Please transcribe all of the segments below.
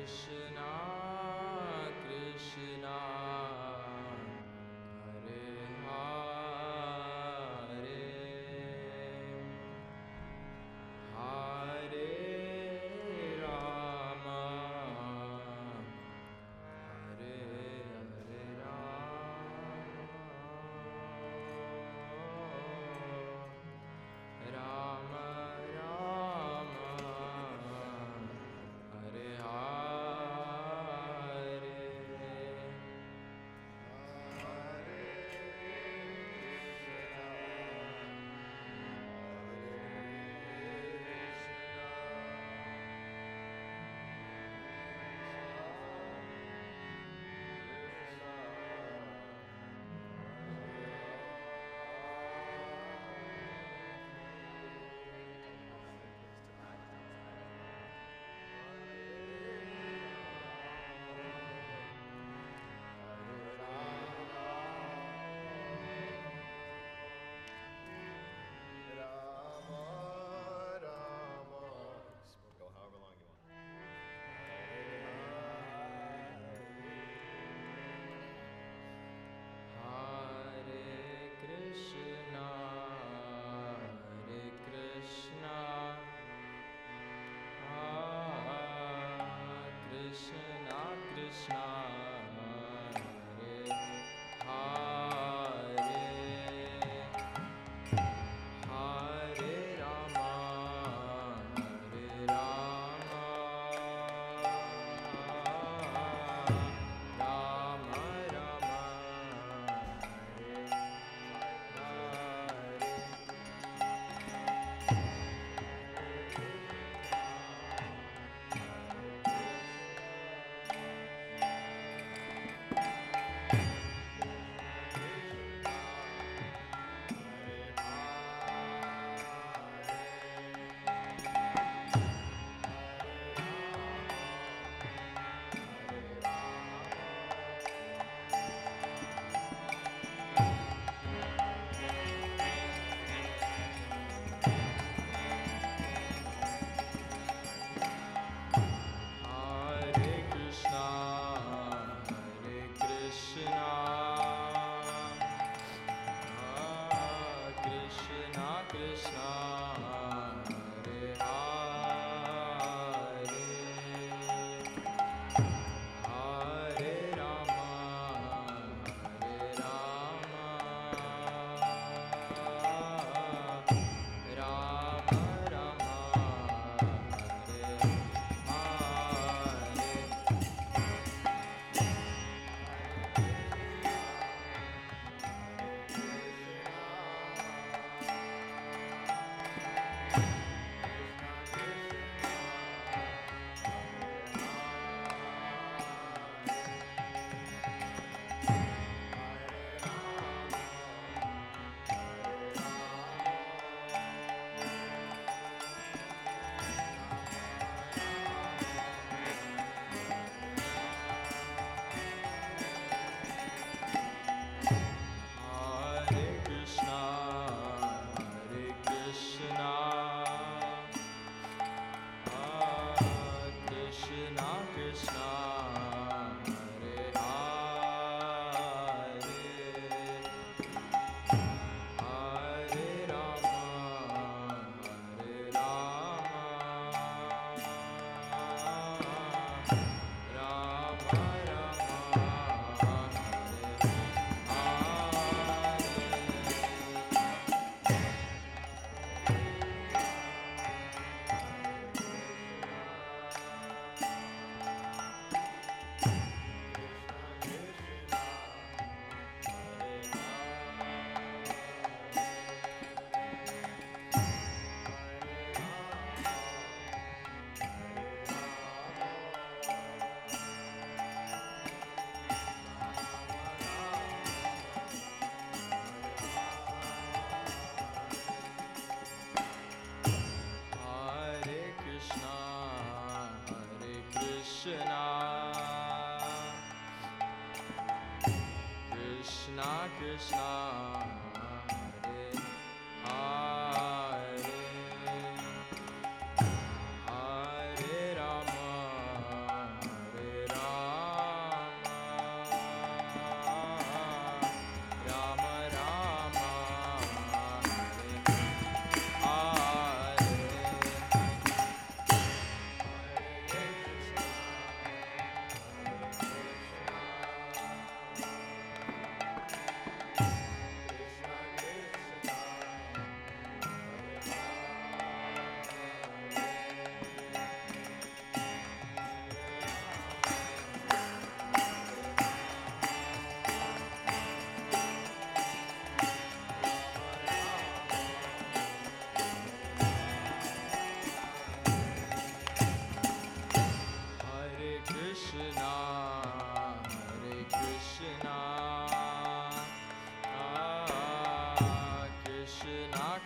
Krishna, Krishna,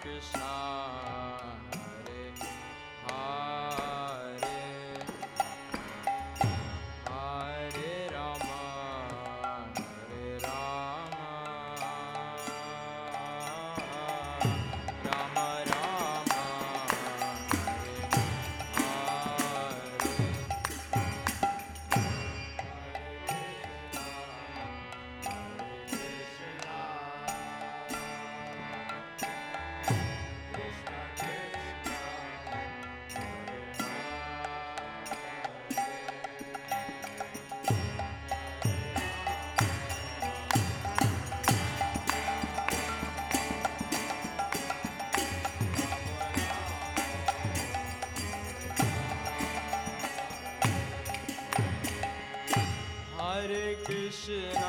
circus Krishna,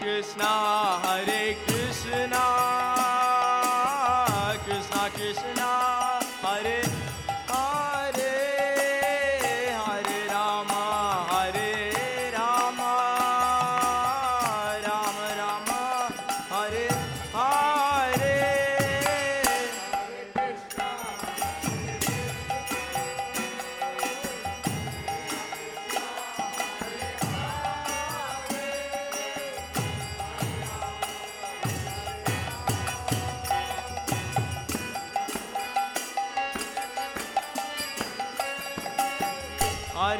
Krishna Hare Krishna.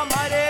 I'm amaré.